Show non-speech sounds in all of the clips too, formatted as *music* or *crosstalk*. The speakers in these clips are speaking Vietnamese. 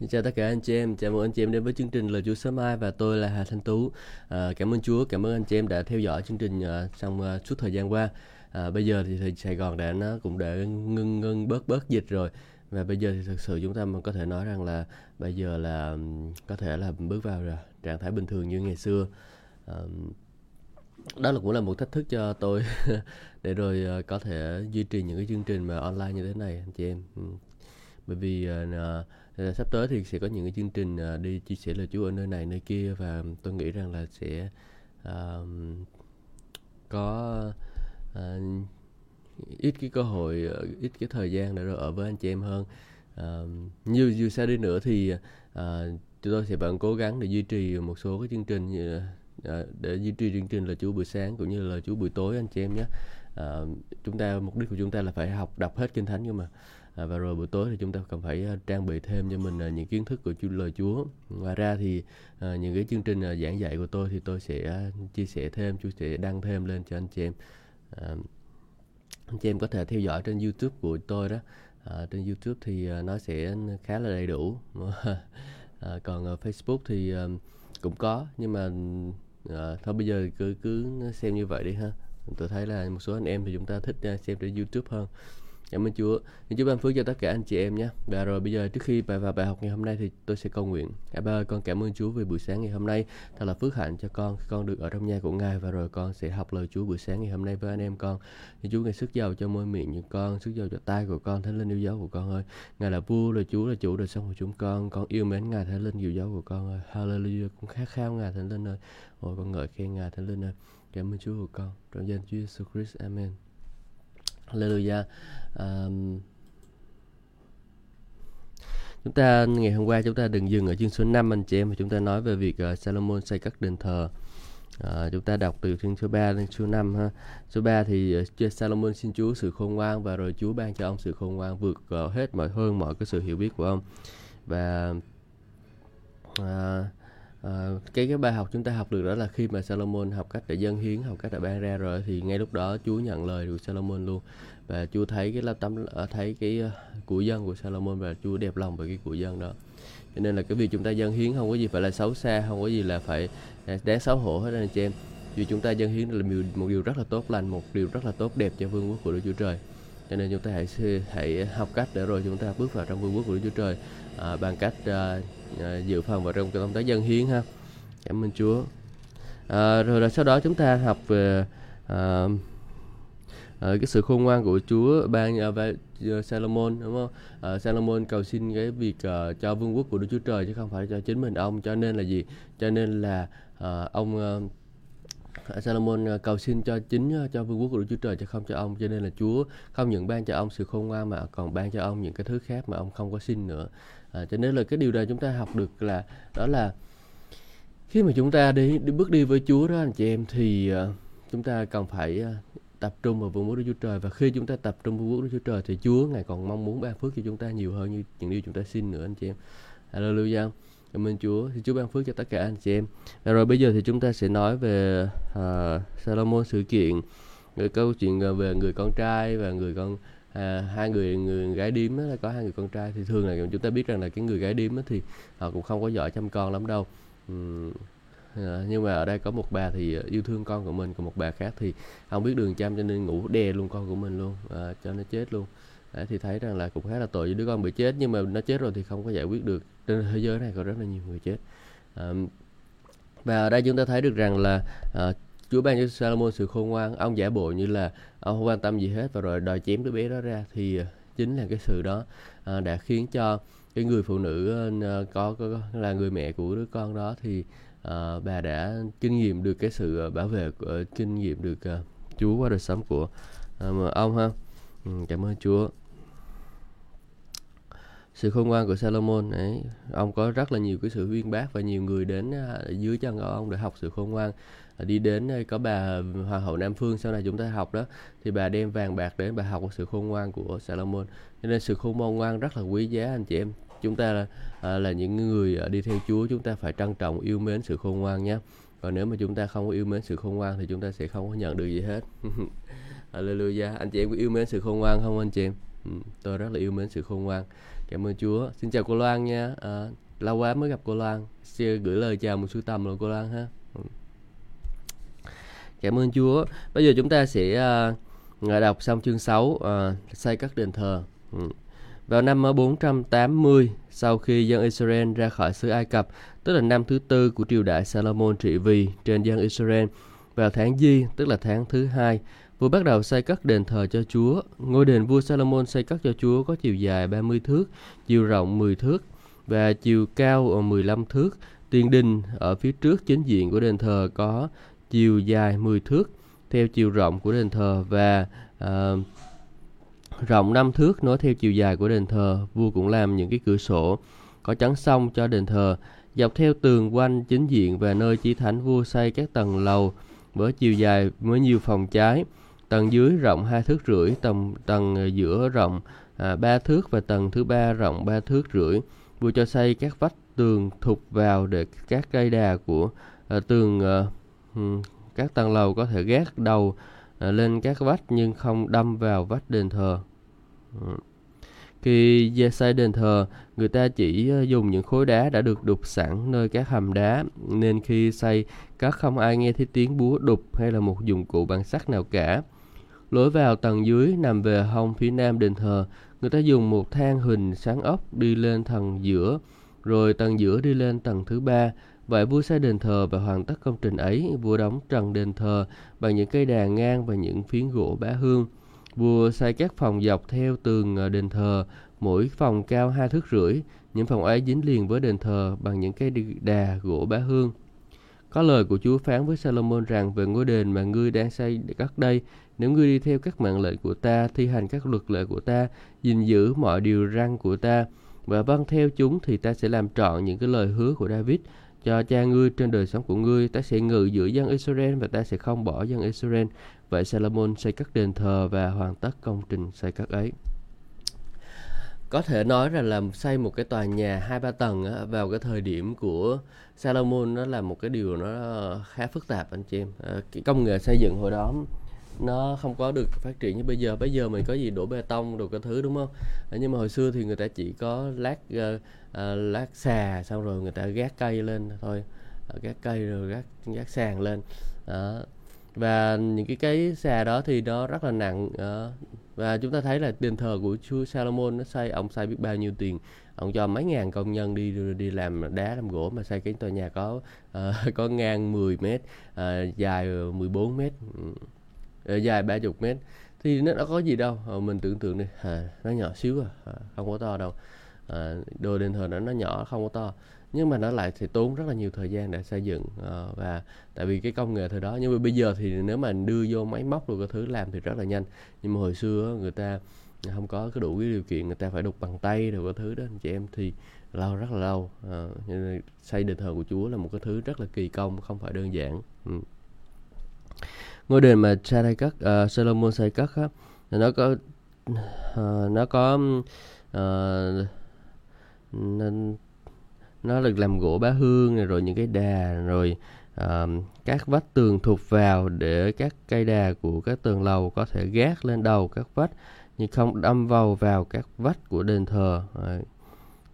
Xin chào tất cả anh chị em, chào mừng anh chị em đến với chương trình Lời Chúa sớm mai và tôi là Hà Thanh Tú. À, cảm ơn Chúa, cảm ơn anh chị em đã theo dõi chương trình uh, trong uh, suốt thời gian qua. À, bây giờ thì, thì Sài Gòn đã nó cũng đã ngưng ngưng bớt bớt dịch rồi và bây giờ thì thực sự chúng ta có thể nói rằng là bây giờ là có thể là bước vào rồi, trạng thái bình thường như ngày xưa. À, đó là cũng là một thách thức cho tôi *laughs* để rồi uh, có thể duy trì những cái chương trình mà online như thế này anh chị em. Ừ. Bởi vì uh, Ờ, sắp tới thì sẽ có những cái chương trình uh, đi chia sẻ lời Chúa ở nơi này nơi kia và tôi nghĩ rằng là sẽ uh, có uh, ít cái cơ hội ít cái thời gian để rồi ở với anh chị em hơn. Uh, như dù sao đi nữa thì uh, chúng tôi sẽ vẫn cố gắng để duy trì một số cái chương trình như, uh, để duy trì chương trình là Chúa buổi sáng cũng như là Chúa buổi tối anh chị em nhé. Uh, chúng ta mục đích của chúng ta là phải học đọc hết kinh thánh nhưng mà à, và rồi buổi tối thì chúng ta cần phải à, trang bị thêm cho mình à, những kiến thức của lời Chúa. Ngoài ra thì à, những cái chương trình giảng dạy của tôi thì tôi sẽ chia sẻ thêm tôi sẽ đăng thêm lên cho anh chị em. Anh chị em có thể theo dõi trên YouTube của tôi đó. Trên YouTube thì nó sẽ khá là đầy đủ. *laughs* Còn Facebook thì cũng có nhưng mà thôi bây giờ cứ cứ xem như vậy đi ha. Tôi thấy là một số anh em thì chúng ta thích xem trên YouTube hơn. Cảm ơn Chúa. Xin Chúa ban phước cho tất cả anh chị em nhé. Và rồi bây giờ trước khi bài vào bài học ngày hôm nay thì tôi sẽ cầu nguyện. Cả ba ơi, con cảm ơn Chúa về buổi sáng ngày hôm nay. Thật là phước hạnh cho con khi con được ở trong nhà của Ngài và rồi con sẽ học lời Chúa buổi sáng ngày hôm nay với anh em con. Xin Chúa ngài sức giàu cho môi miệng những con, sức giàu cho tay của con, thánh linh yêu dấu của con ơi. Ngài là vua, là Chúa, là chủ đời sống của chúng con. Con yêu mến Ngài thánh linh yêu dấu của con ơi. Hallelujah, con khát khao Ngài thánh linh ơi. Ôi con ngợi khen Ngài thánh linh ơi. Cảm ơn Chúa của con. Trong danh Chúa Jesus Christ. Amen. Hallelujah. Um, Chúng ta ngày hôm qua chúng ta đừng dừng ở chương số 5 anh chị em mà chúng ta nói về việc uh, Salomon xây các đền thờ. À, chúng ta đọc từ chương số 3 đến số 5 ha. Số 3 thì uh, Salomon xin Chúa sự khôn ngoan và rồi Chúa ban cho ông sự khôn ngoan vượt uh, hết mọi hơn mọi cái sự hiểu biết của ông. Và uh, À, cái cái bài học chúng ta học được đó là khi mà Salomon học cách để dân hiến học cách để ban ra rồi thì ngay lúc đó Chúa nhận lời của Salomon luôn. Và Chúa thấy cái lao tâm ờ, thấy cái ờ, của dân của Salomon và Chúa đẹp lòng về cái của dân đó. Cho nên là cái việc chúng ta dân hiến không có gì phải là xấu xa không có gì là phải à, đáng xấu hổ hết anh chị em. Vì chúng ta dân hiến là một điều rất là tốt lành một điều rất là tốt đẹp cho vương quốc của Đức Chúa Trời. Cho nên chúng ta hãy hãy học cách để rồi chúng ta bước vào trong vương quốc của Đức Chúa Trời à, bằng cách à, à, dự phần vào trong công tác dân hiến ha cảm ơn Chúa à, rồi là sau đó chúng ta học về à, à, cái sự khôn ngoan của Chúa ban à, về à, Salomon đúng không? À, Salomon cầu xin cái việc uh, cho vương quốc của Đức Chúa Trời chứ không phải cho chính mình ông. Cho nên là gì? Cho nên là uh, ông uh, Salomon cầu xin cho chính cho vương quốc của Đức Chúa Trời chứ không cho ông cho nên là Chúa không những ban cho ông sự khôn ngoan mà còn ban cho ông những cái thứ khác mà ông không có xin nữa à, cho nên là cái điều này chúng ta học được là đó là khi mà chúng ta đi, đi bước đi với Chúa đó anh chị em thì uh, chúng ta cần phải uh, tập trung vào vương quốc Đức Chúa Trời và khi chúng ta tập trung vào vương quốc Đức Chúa Trời thì Chúa ngài còn mong muốn ban phước cho chúng ta nhiều hơn như những điều chúng ta xin nữa anh chị em. Hallelujah. Cảm ơn Chúa. Thì Chúa ban phước cho tất cả anh chị em. Và rồi bây giờ thì chúng ta sẽ nói về uh, Salomon sự kiện, cái câu chuyện về người con trai và người con à, hai người người gái điếm là có hai người con trai. Thì thường là chúng ta biết rằng là cái người gái điếm thì họ cũng không có giỏi chăm con lắm đâu. Uhm, à, nhưng mà ở đây có một bà thì yêu thương con của mình còn một bà khác thì không biết đường chăm cho nên ngủ đè luôn con của mình luôn à, cho nó chết luôn. Đấy, thì thấy rằng là cũng khá là tội với đứa con bị chết nhưng mà nó chết rồi thì không có giải quyết được. Trên thế giới này có rất là nhiều người chết. À, và ở đây chúng ta thấy được rằng là à, Chúa ban cho Salomon sự khôn ngoan ông giả bộ như là ông không quan tâm gì hết và rồi đòi chém đứa bé đó ra. Thì ờ, chính là cái sự đó à, đã khiến cho cái người phụ nữ à, có, có, có là người mẹ của đứa con đó thì à, bà đã kinh nghiệm được cái sự bảo vệ của kinh nghiệm được à, Chúa qua đời sống của à, ông ha. Ừ, cảm ơn Chúa. Sự khôn ngoan của Salomon ấy ông có rất là nhiều cái sự uyên bác và nhiều người đến dưới chân của ông để học sự khôn ngoan. Ờ, đi đến có bà hoàng hậu Nam Phương sau này chúng ta học đó thì bà đem vàng bạc đến bà học sự khôn ngoan của Salomon. Cho nên sự khôn ngoan rất là quý giá anh chị em. Chúng ta là, à, là những người ờ, đi theo Chúa chúng ta phải trân trọng yêu mến sự khôn ngoan nhé. Còn nếu mà chúng ta không có yêu mến sự khôn ngoan thì chúng ta sẽ không có nhận được gì hết. *laughs* Hallelujah. Anh chị em có yêu mến sự khôn ngoan không anh chị em? Ừ, tôi rất là yêu mến sự khôn ngoan. Cảm ơn Chúa. Xin chào cô Loan nha. À, lâu quá mới gặp cô Loan. Xin gửi lời chào một sư tầm rồi cô Loan ha. Ừ cảm ơn Chúa bây giờ chúng ta sẽ uh, đọc xong chương 6 uh, xây các đền thờ ừ. Vào năm ờ, 480, sau khi dân Israel ra khỏi xứ Ai Cập, tức là năm thứ tư của triều đại Salomon trị vì trên dân Israel, vào tháng Di, tức là tháng thứ hai, vua bắt đầu xây cất đền thờ cho Chúa. Ngôi đền vua Salomon xây cất cho Chúa có chiều dài 30 thước, chiều rộng 10 thước và chiều cao ờ, 15 thước. Tiền đình ở phía trước chính diện của đền thờ có chiều dài 10 thước theo chiều rộng của đền thờ và uh, rộng 5 thước nối theo chiều dài của đền thờ. Vua cũng làm những cái cửa sổ có chắn song cho đền thờ. Dọc theo tường quanh chính diện và nơi chí thánh vua xây các tầng lầu với chiều dài với nhiều phòng trái. Tầng dưới rộng hai thước rưỡi, tầng tầng giữa rộng à, 3 thước và tầng thứ ba rộng 3 thước rưỡi. Vua cho xây các vách tường thụt vào để các cây đà của à, tường à, các tầng lầu có thể gác đầu à, lên các vách nhưng không đâm vào vách đền thờ. Khi xây đền thờ, người ta chỉ à, dùng những khối đá đã được đục sẵn nơi các hầm đá, nên khi xây, các không ai nghe thấy tiếng búa đục hay là một dụng cụ bằng sắt nào cả. Lối vào tầng dưới nằm về hông phía nam đền thờ, người ta dùng một thang hình sáng ốc đi lên tầng giữa, rồi tầng giữa đi lên tầng thứ ba. Vậy vua xây đền thờ và hoàn tất công trình ấy, vua đóng trần đền thờ bằng những cây đàn ngang và những phiến gỗ bá hương. Vua xây các phòng dọc theo tường ờ, đền thờ, mỗi phòng cao hai thước rưỡi. Những phòng ấy dính liền với đền thờ bằng những cây đà gỗ bá hương. Có lời của Chúa phán với Salomon rằng về ngôi đền mà ngươi đang xây cất đây, nếu ngươi đi theo các mạng lệnh của ta, thi hành các luật lệ của ta, gìn giữ mọi điều răn của ta, và vâng theo chúng thì ta sẽ làm trọn những cái lời hứa của David cho cha ngươi trên đời sống của ngươi. Ta sẽ ngự giữa dân Israel và ta sẽ không bỏ dân Israel. Vậy Salomon xây các đền thờ và hoàn tất công trình xây các ấy. Có thể nói rằng là xây một cái tòa nhà hai ba tầng á, vào cái thời điểm của Salomon nó là một cái điều nó khá phức tạp anh chị em. À, cái công nghệ xây dựng hồi đó nó không có được phát triển như bây giờ. Bây giờ mình có gì đổ bê tông đồ cái thứ đúng không? Ờ, nhưng mà hồi xưa thì người ta chỉ có lát uh, uh, lát xà xong rồi người ta gác cây lên thôi. Gác cây rồi gác gác sàn lên. Đó. Và những cái cái xà đó thì nó rất là nặng đó. và chúng ta thấy là đền thờ của chúa Salomon nó xây ông xây biết bao nhiêu tiền. Ông cho mấy ngàn công nhân đi đi làm đá làm gỗ mà xây cái tòa nhà có uh, *laughs* có ngang 10 mét uh, dài 14 mét. Ừ. Ờ, dài 30 mét. Thì nó, đã có gì đâu. Ờ, mình tưởng tượng đi. À, nó nhỏ xíu à, à không có to đâu. À, đồ đền thờ nó nó nhỏ không có to. Nhưng mà nó lại thì tốn rất là nhiều thời gian để xây dựng. À, và tại vì cái công nghệ thời đó nhưng mà bây giờ thì nếu mà đưa vô máy móc rồi cái thứ làm thì rất là nhanh. Nhưng mà hồi xưa người ta không có cái đủ cái điều kiện người ta phải đục bằng tay rồi cái thứ đó. Anh chị em thì lâu rất là lâu. À, nên xây đền thờ của Chúa là một cái thứ rất là kỳ công không phải đơn giản. Ừ ngôi đền mà Sarai cất uh, Solomon xây cất á nó có uh, nó có ờ, uh, nên nó được làm gỗ bá hương này, rồi những cái đà rồi uh, các vách tường thụt vào để các cây đà của các tường lầu có thể gác lên đầu các vách nhưng không đâm vào vào các vách của đền thờ uh,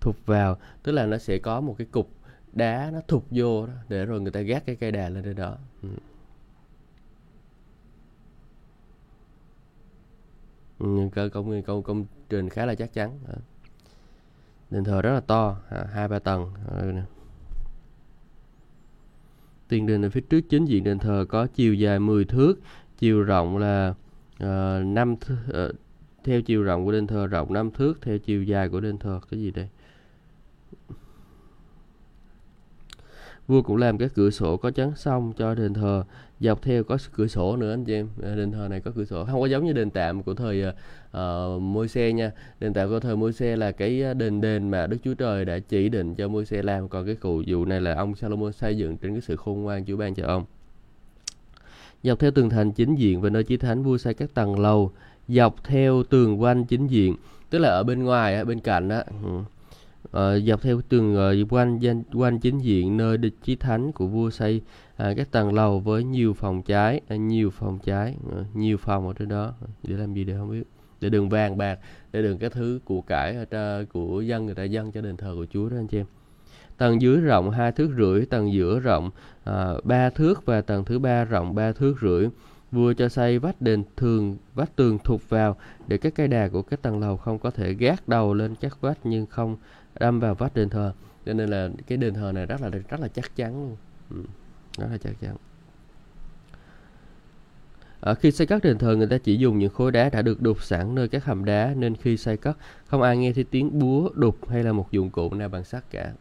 thụt vào tức là nó sẽ có một cái cục đá nó thụt vô đó, để rồi người ta gác cái cây đà lên trên đó ừ. Ừ, cơ công công công trình khá là chắc chắn. Đền thờ rất là to à, hai ba tầng. Tiền đền ở phía trước chính diện đền thờ có chiều dài 10 thước chiều rộng là ờ, uh, 5 th- uh, theo chiều rộng của đền thờ rộng 5 thước theo chiều dài của đền thờ. Cái gì đây? Vua cũng làm các cửa sổ có chắn song cho đền thờ. Dọc theo có cửa sổ nữa anh chị em. À, đền thờ này có cửa sổ. Không có giống như đền tạm của thời à, à, uh, môi xe nha. Đền tạm của thời môi xe là cái đền đền mà đức chúa trời đã chỉ định cho môi xe làm. Còn cái cụ vụ này là ông salomon xây dựng trên cái sự khôn ngoan chúa ban cho ông. Dọc theo tường thành chính diện và nơi chí thánh vua xây các tầng lầu. Dọc theo tường quanh chính diện tức là ở bên ngoài bên cạnh á ừ uh, dọc theo tường uh, ờ, quanh danh quanh chính diện nơi địch chí thánh của vua xây uh, các tầng lầu với nhiều phòng trái uh, à, nhiều phòng trái uh, ờ, nhiều phòng ở trên đó. Để làm gì để không biết. Để đường vàng bạc để đường các thứ của cải của dân người ta dân cho đền thờ của Chúa đó anh chị em. Tầng dưới rộng hai thước rưỡi tầng giữa rộng à, 3 thước và tầng thứ ba rộng 3 thước rưỡi. Vua cho xây vách đền thường vách tường thụt vào để các cây đà của các tầng lầu không có thể gác đầu lên các vách nhưng không đâm vào vách đền thờ. Cho nên là cái đền thờ này rất là rất là chắc chắn luôn. Ừ, rất là chắc chắn. Ở khi xây cất đền thờ người ta chỉ dùng những khối đá đã được đục sẵn nơi các hầm đá nên khi xây cất không ai nghe thấy tiếng búa đục hay là một dụng cụ nào bằng sắt cả.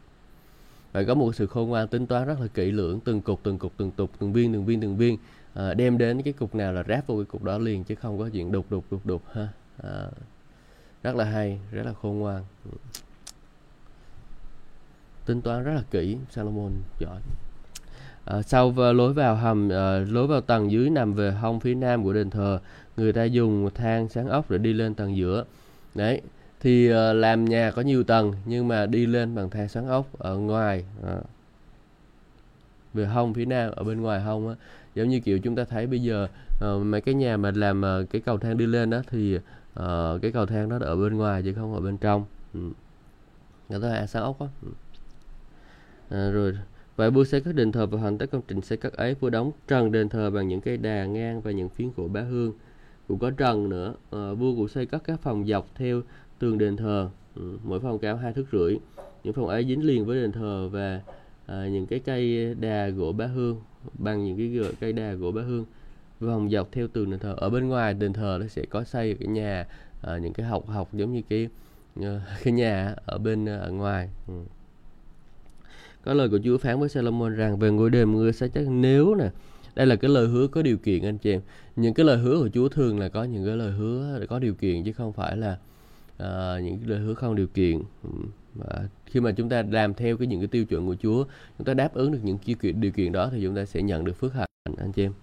Phải có một sự khôn ngoan tính toán rất là kỹ lưỡng từng cục từng cục từng cục từng viên từng viên từng viên à, đem đến cái cục nào là ráp vô cái cục đó liền chứ không có chuyện đục đục đục đục ha. À, rất là hay rất là khôn ngoan. Ừ tính toán rất là kỹ Salomon giỏi. À, sau lối vào hầm à, lối vào tầng dưới nằm về hông phía nam của đền thờ người ta dùng thang sáng ốc để đi lên tầng giữa. Đấy thì à, làm nhà có nhiều tầng nhưng mà đi lên bằng thang sáng ốc ở ngoài à, về hông phía nam ở bên ngoài hông á. Giống như kiểu chúng ta thấy bây giờ à, mấy cái nhà mà làm à, cái cầu thang đi lên đó thì à, cái cầu thang đó ở bên ngoài chứ không ở bên trong. Ừ. người ta sáng ốc á. Ừ à, rồi Vậy vua xây các đền thờ và hoàn tất công trình xây các ấy, vua đóng trần đền thờ bằng những cây đà ngang và những phiến gỗ bá hương. Cũng có trần nữa. À, vua cũng xây các các phòng dọc theo tường đền thờ, ừ, mỗi phòng cao hai thước rưỡi. Những phòng ấy dính liền với đền thờ và à, những cái cây đà gỗ bá hương bằng những cái cây đà gỗ bá hương vòng dọc theo tường đền thờ ở bên ngoài đền thờ nó sẽ có xây cái nhà à, những cái học học giống như cái ờ, *laughs* cái nhà ở bên ở ngoài ừ có lời của Chúa phán với Salomon rằng về ngôi đền ngươi sẽ chắc nếu nè. Đây là cái lời hứa có điều kiện anh chị em. Những cái lời hứa của Chúa thường là có những cái lời hứa có điều kiện chứ không phải là uh, những lời hứa không điều kiện. Và khi mà chúng ta làm theo cái những cái tiêu chuẩn của Chúa chúng ta đáp ứng được những điều kiện điều kiện đó thì chúng ta sẽ nhận được phước hạnh anh chị em.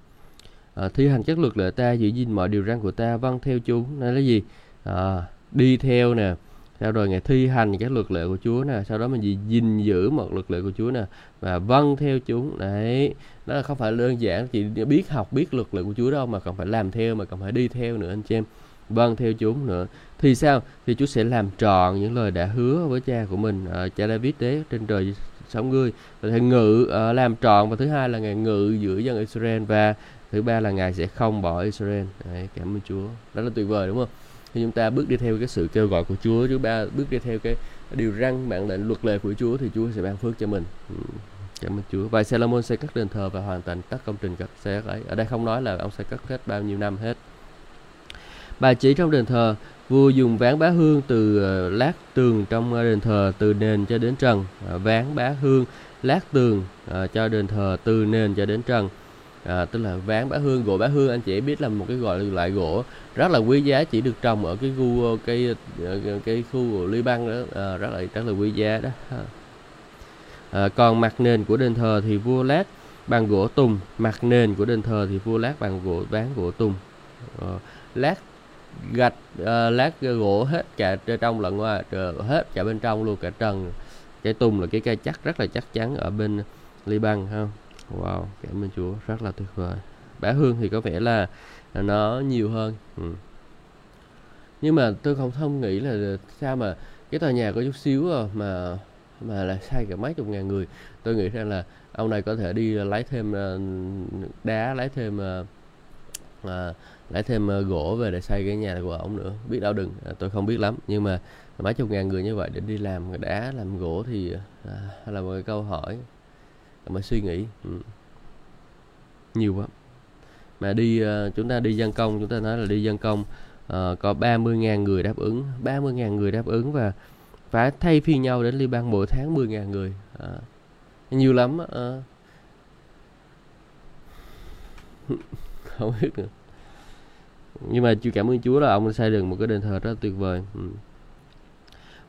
À, thi hành các luật lệ ta giữ gìn mọi điều răn của ta vâng theo chúng nó là gì? À, đi theo nè sau rồi ngày thi hành các luật lệ của Chúa nè sau đó mình gì gìn giữ một luật lệ của Chúa nè và vâng theo chúng. Đấy đó là không phải đơn giản chỉ biết học biết luật lệ của Chúa đâu mà còn phải làm theo mà còn phải đi theo nữa anh chị em. Vâng theo chúng nữa. Thì sao? Thì Chúa sẽ làm tròn những lời đã hứa với cha của mình à, cha David đấy trên trời sống ngươi. Và thầy ngự à, làm tròn và thứ hai là ngài ngự giữa dân Israel và thứ ba là ngài sẽ không bỏ Israel. Đấy, cảm ơn Chúa. Rất là tuyệt vời đúng không? Khi chúng ta bước đi theo cái sự kêu gọi của Chúa. Chúng ta bước đi theo cái điều răn mạng lệnh luật lệ của Chúa thì Chúa sẽ ban phước cho mình. Ừ, cảm ơn Chúa. Và Salomon sẽ cắt đền thờ và hoàn thành các công trình cắt xe ấy. Ở đây không nói là ông sẽ cắt hết bao nhiêu năm hết. Bài chỉ trong đền thờ, vua dùng ván bá hương từ ờ, lát tường trong ờ, đền thờ từ nền cho đến trần, ờ, ván bá hương lát tường cho đền thờ từ nền cho đến trần. À, tức là ván bá hương gỗ bá hương anh chị biết là một cái gọi là loại gỗ rất là quý giá chỉ được trồng ở cái khu cây cái khu của Liban đó à, rất là rất là quý giá đó à, còn mặt nền của đền thờ thì vua lát bằng gỗ tùng. Mặt nền của đền thờ thì vua lát bằng gỗ ván gỗ tùng. À, lát gạch à, lát gỗ hết cả trong lẫn ngoài hết cả bên trong luôn cả trần cái tung là cái cây chắc rất là chắc chắn ở bên Liban ha wow cảm ơn Chúa rất là tuyệt vời. Bả hương thì có vẻ là, nó nhiều hơn. Ừ. nhưng mà tôi không không nghĩ là sao mà cái tòa nhà có chút xíu ờ, mà mà là sai cả mấy chục ngàn người. Tôi nghĩ rằng là ông này có thể đi lấy thêm ờ, đá lấy thêm à, lấy thêm uh, gỗ về để xây cái nhà của ổng nữa. Biết đâu đừng à, tôi không biết lắm. Nhưng mà mấy chục ngàn người như vậy để đi làm đá làm gỗ thì à, là một cái câu hỏi mà suy nghĩ. Ừ. nhiều quá. Mà đi uh, chúng ta đi dân công chúng ta nói là đi dân công uh, có 30.000 người đáp ứng 30.000 người đáp ứng và phải thay phiên nhau đến liên bang mỗi tháng 10.000 người. À, nhiều lắm à. *laughs* không biết nữa. Nhưng mà chưa cảm ơn Chúa là ông xây dựng một cái đền thờ rất là tuyệt vời. Ừ.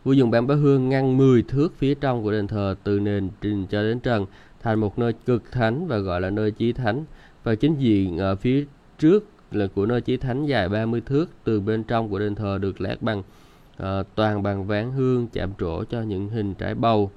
vua dùng bàn bá hương ngăn 10 thước phía trong của đền thờ từ nền trình cho đến trần thành một nơi cực thánh và gọi là nơi chí thánh. Và chính diện ở phía trước là của nơi chí thánh dài 30 thước từ bên trong của đền thờ được lát bằng uh, toàn bằng ván hương chạm trổ cho những hình trái bầu.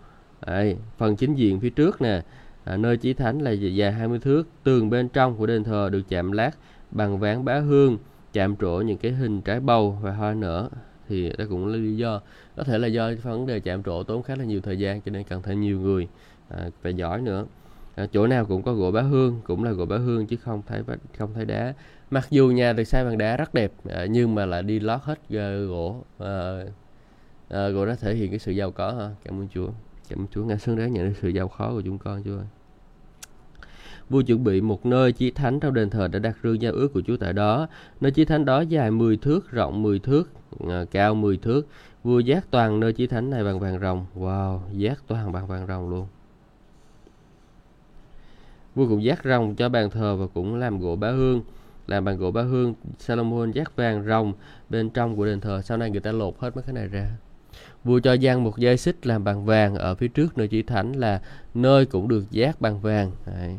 Đấy, phần chính diện phía trước nè à, nơi chí thánh là dài 20 thước tường bên trong của đền thờ được chạm lát bằng ván bá hương chạm trổ những cái hình trái bầu và hoa nở. Thì đó cũng là lý do có thể là do vấn đề chạm trổ tốn khá là nhiều thời gian cho nên cần thêm nhiều người à, và giỏi nữa à, chỗ nào cũng có gỗ bá hương cũng là gỗ bá hương chứ không thấy không thấy đá mặc dù nhà được xây bằng đá rất đẹp à, nhưng mà lại đi lót hết gỗ à, à, gỗ đó thể hiện cái sự giàu có ha cảm ơn chúa cảm ơn chúa ngài xứng đáng nhận được sự giàu khó của chúng con chúa ơi vua chuẩn bị một nơi chí thánh trong đền thờ đã đặt rương giao ước của Chúa tại đó. Nơi chí thánh đó dài 10 thước, rộng 10 thước, à, cao 10 thước. Vua giác toàn nơi chí thánh này bằng vàng rồng. Wow, giác toàn bằng vàng rồng luôn. Vua cũng dát rồng cho bàn thờ và cũng làm gỗ bá hương. Làm bằng gỗ bá hương Salomon dát vàng rồng bên trong của đền thờ. Sau này người ta lột hết mấy cái này ra. Vua cho gian một dây xích làm bằng vàng. Ở phía trước nơi chỉ thánh là nơi cũng được giác bằng vàng. Đấy.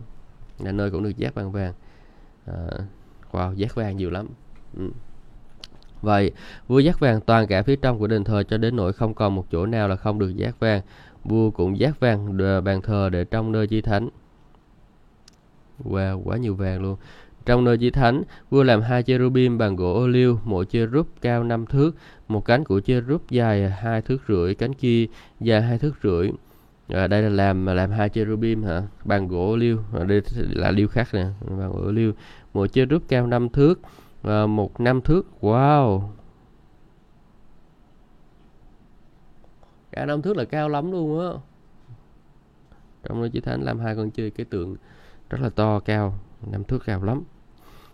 là nơi cũng được giác bằng vàng. À, wow giác vàng nhiều lắm. Ừ. vậy vua giác vàng toàn cả phía trong của đền thờ cho đến nỗi không còn một chỗ nào là không được giác vàng. Vua cũng giác vàng bàn thờ để trong nơi chi thánh wow quá nhiều vàng luôn trong nơi di thánh, vua làm hai cherubim bằng gỗ ô liu, mỗi cherub cao 5 thước, một cánh của cherub dài hai thước rưỡi, cánh kia dài hai thước rưỡi. À, đây là làm làm hai cherubim hả? Bằng gỗ ô liu, à, đây là liu khác nè, bằng gỗ ô liu. Mỗi cherub cao 5 thước, à, một năm thước. Wow. Cả năm thước là cao lắm luôn á. Trong nơi chí thánh làm hai con chơi cái tượng rất là to cao năm thước cao lắm.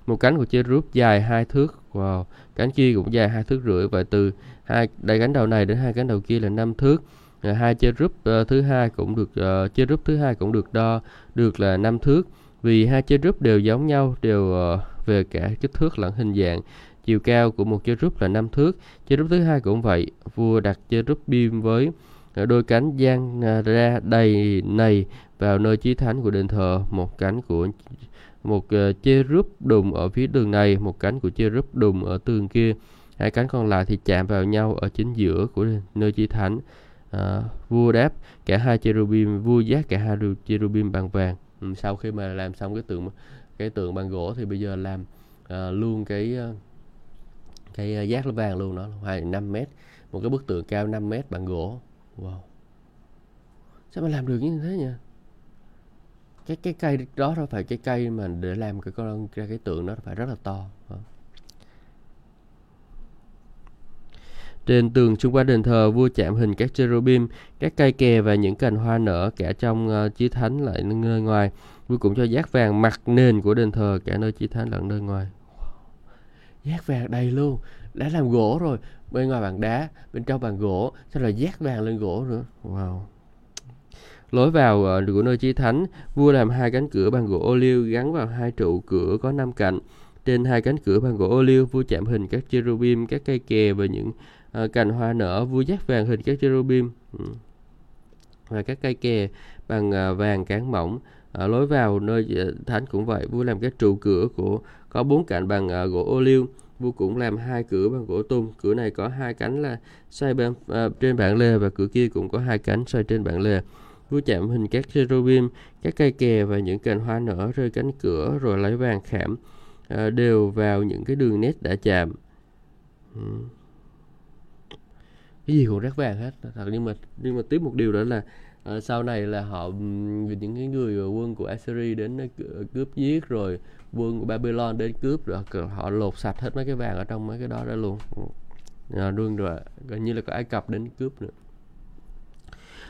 Một cánh của cherub dài hai thước wow. cánh kia cũng dài hai thước rưỡi. Và từ hai đây cánh đầu này đến hai cánh đầu kia là năm thước. À, hai cherub uh, ờ, thứ hai cũng được ờ, uh, cherub thứ hai cũng được đo được là năm thước. Vì hai cherub đều giống nhau đều uh, về cả kích thước lẫn hình dạng. Chiều cao của một cherub là năm thước. Cherub thứ hai cũng vậy vua đặt cherub bim với đôi cánh dang à, ra đầy này vào nơi chí thánh của đền thờ. Một cánh của một à, uh, cherub đùng ở phía đường này một cánh của cherub đùng ở tường kia. Hai cánh còn lại thì chạm vào nhau ở chính giữa của nơi chí thánh. À, vua đáp cả hai cherubim vua giác cả hai cherubim bằng vàng. Ừ, sau khi mà làm xong cái tượng cái tượng bằng gỗ thì bây giờ làm à, luôn cái à, cái giác vàng luôn đó hai năm mét. Một cái bức tượng cao 5 mét bằng gỗ wow sao mà làm được như thế nhỉ cái cái cây đó đâu phải cái cây mà để làm cái con cái, cái tượng đó phải rất là to Trên tường xung quanh đền thờ, vua chạm hình các cherubim, các cây kè và những cành hoa nở cả trong uh, chí thánh lại nơi ngoài. Vua cũng cho giác vàng mặt nền của đền thờ cả nơi chí thánh lẫn nơi ngoài. Giác vàng đầy luôn, đã làm gỗ rồi, bên ngoài bằng đá, bên trong bằng gỗ, sao là giác vàng lên gỗ nữa. Wow. Lối vào uh, của nơi chí thánh, vua làm hai cánh cửa bằng gỗ ô liu gắn vào hai trụ cửa có năm cạnh. Trên hai cánh cửa bằng gỗ ô liu, vua chạm hình các cherubim, các cây kè và những uh, cành hoa nở. Vua dắt vàng hình các cherubim ừ. và các cây kè bằng uh, vàng cán mỏng. Uh, lối vào nơi thánh cũng vậy, vua làm các trụ cửa của có bốn cạnh bằng uh, gỗ ô liu vua cũng làm hai cửa bằng gỗ tung cửa này có hai cánh là xoay bên à, trên bảng lề và cửa kia cũng có hai cánh xoay trên bảng lề vua chạm hình các cherubim, các cây kè và những cành hoa nở rơi cánh cửa rồi lấy vàng khảm à, đều vào những cái đường nét đã chạm. Ừ. Cái gì cũng rất vàng hết. Thật nhưng mà nhưng mà tiếp một điều đó là à, sau này là họ những cái người à, quân của Assyria đến à, cướp giết rồi quân của Babylon đến cướp rồi họ lột sạch hết mấy cái vàng ở trong mấy cái đó ra luôn. Ờ, à, luôn rồi gần như là có Ai Cập đến cướp nữa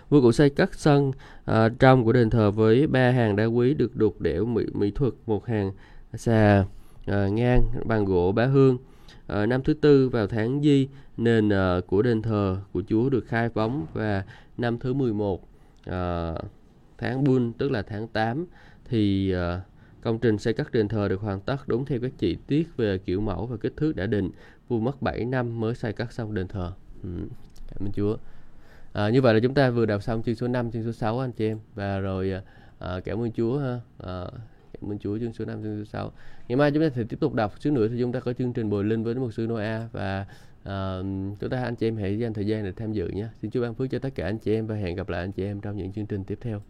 vua cũng xây cắt sân à, trong của đền thờ với ba hàng đá quý được đục đẽo mỹ, mỹ thuật một hàng xà à, ngang bằng gỗ bá hương à, năm thứ tư vào tháng Di nền à, của đền thờ của Chúa được khai phóng và năm thứ 11 à, tháng Bun tức là tháng 8 thì à, công trình xây cất đền thờ được hoàn tất đúng theo các chi tiết về kiểu mẫu và kích thước đã định. Vua mất 7 năm mới xây cất xong đền thờ. Ừ, cảm ơn Chúa. À, như vậy là chúng ta vừa đọc xong chương số 5 chương số 6 anh chị em. Và rồi à, à, cảm ơn Chúa ha. À, cảm ơn Chúa chương số 5 chương số 6 ngày mai chúng ta sẽ tiếp tục đọc xíu nữa thì chúng ta có chương trình bồi linh với một sư Noah và à, chúng ta anh chị em hãy dành thời gian để tham dự nhé. Xin Chúa ban phước cho tất cả anh chị em và hẹn gặp lại anh chị em trong những chương trình tiếp theo.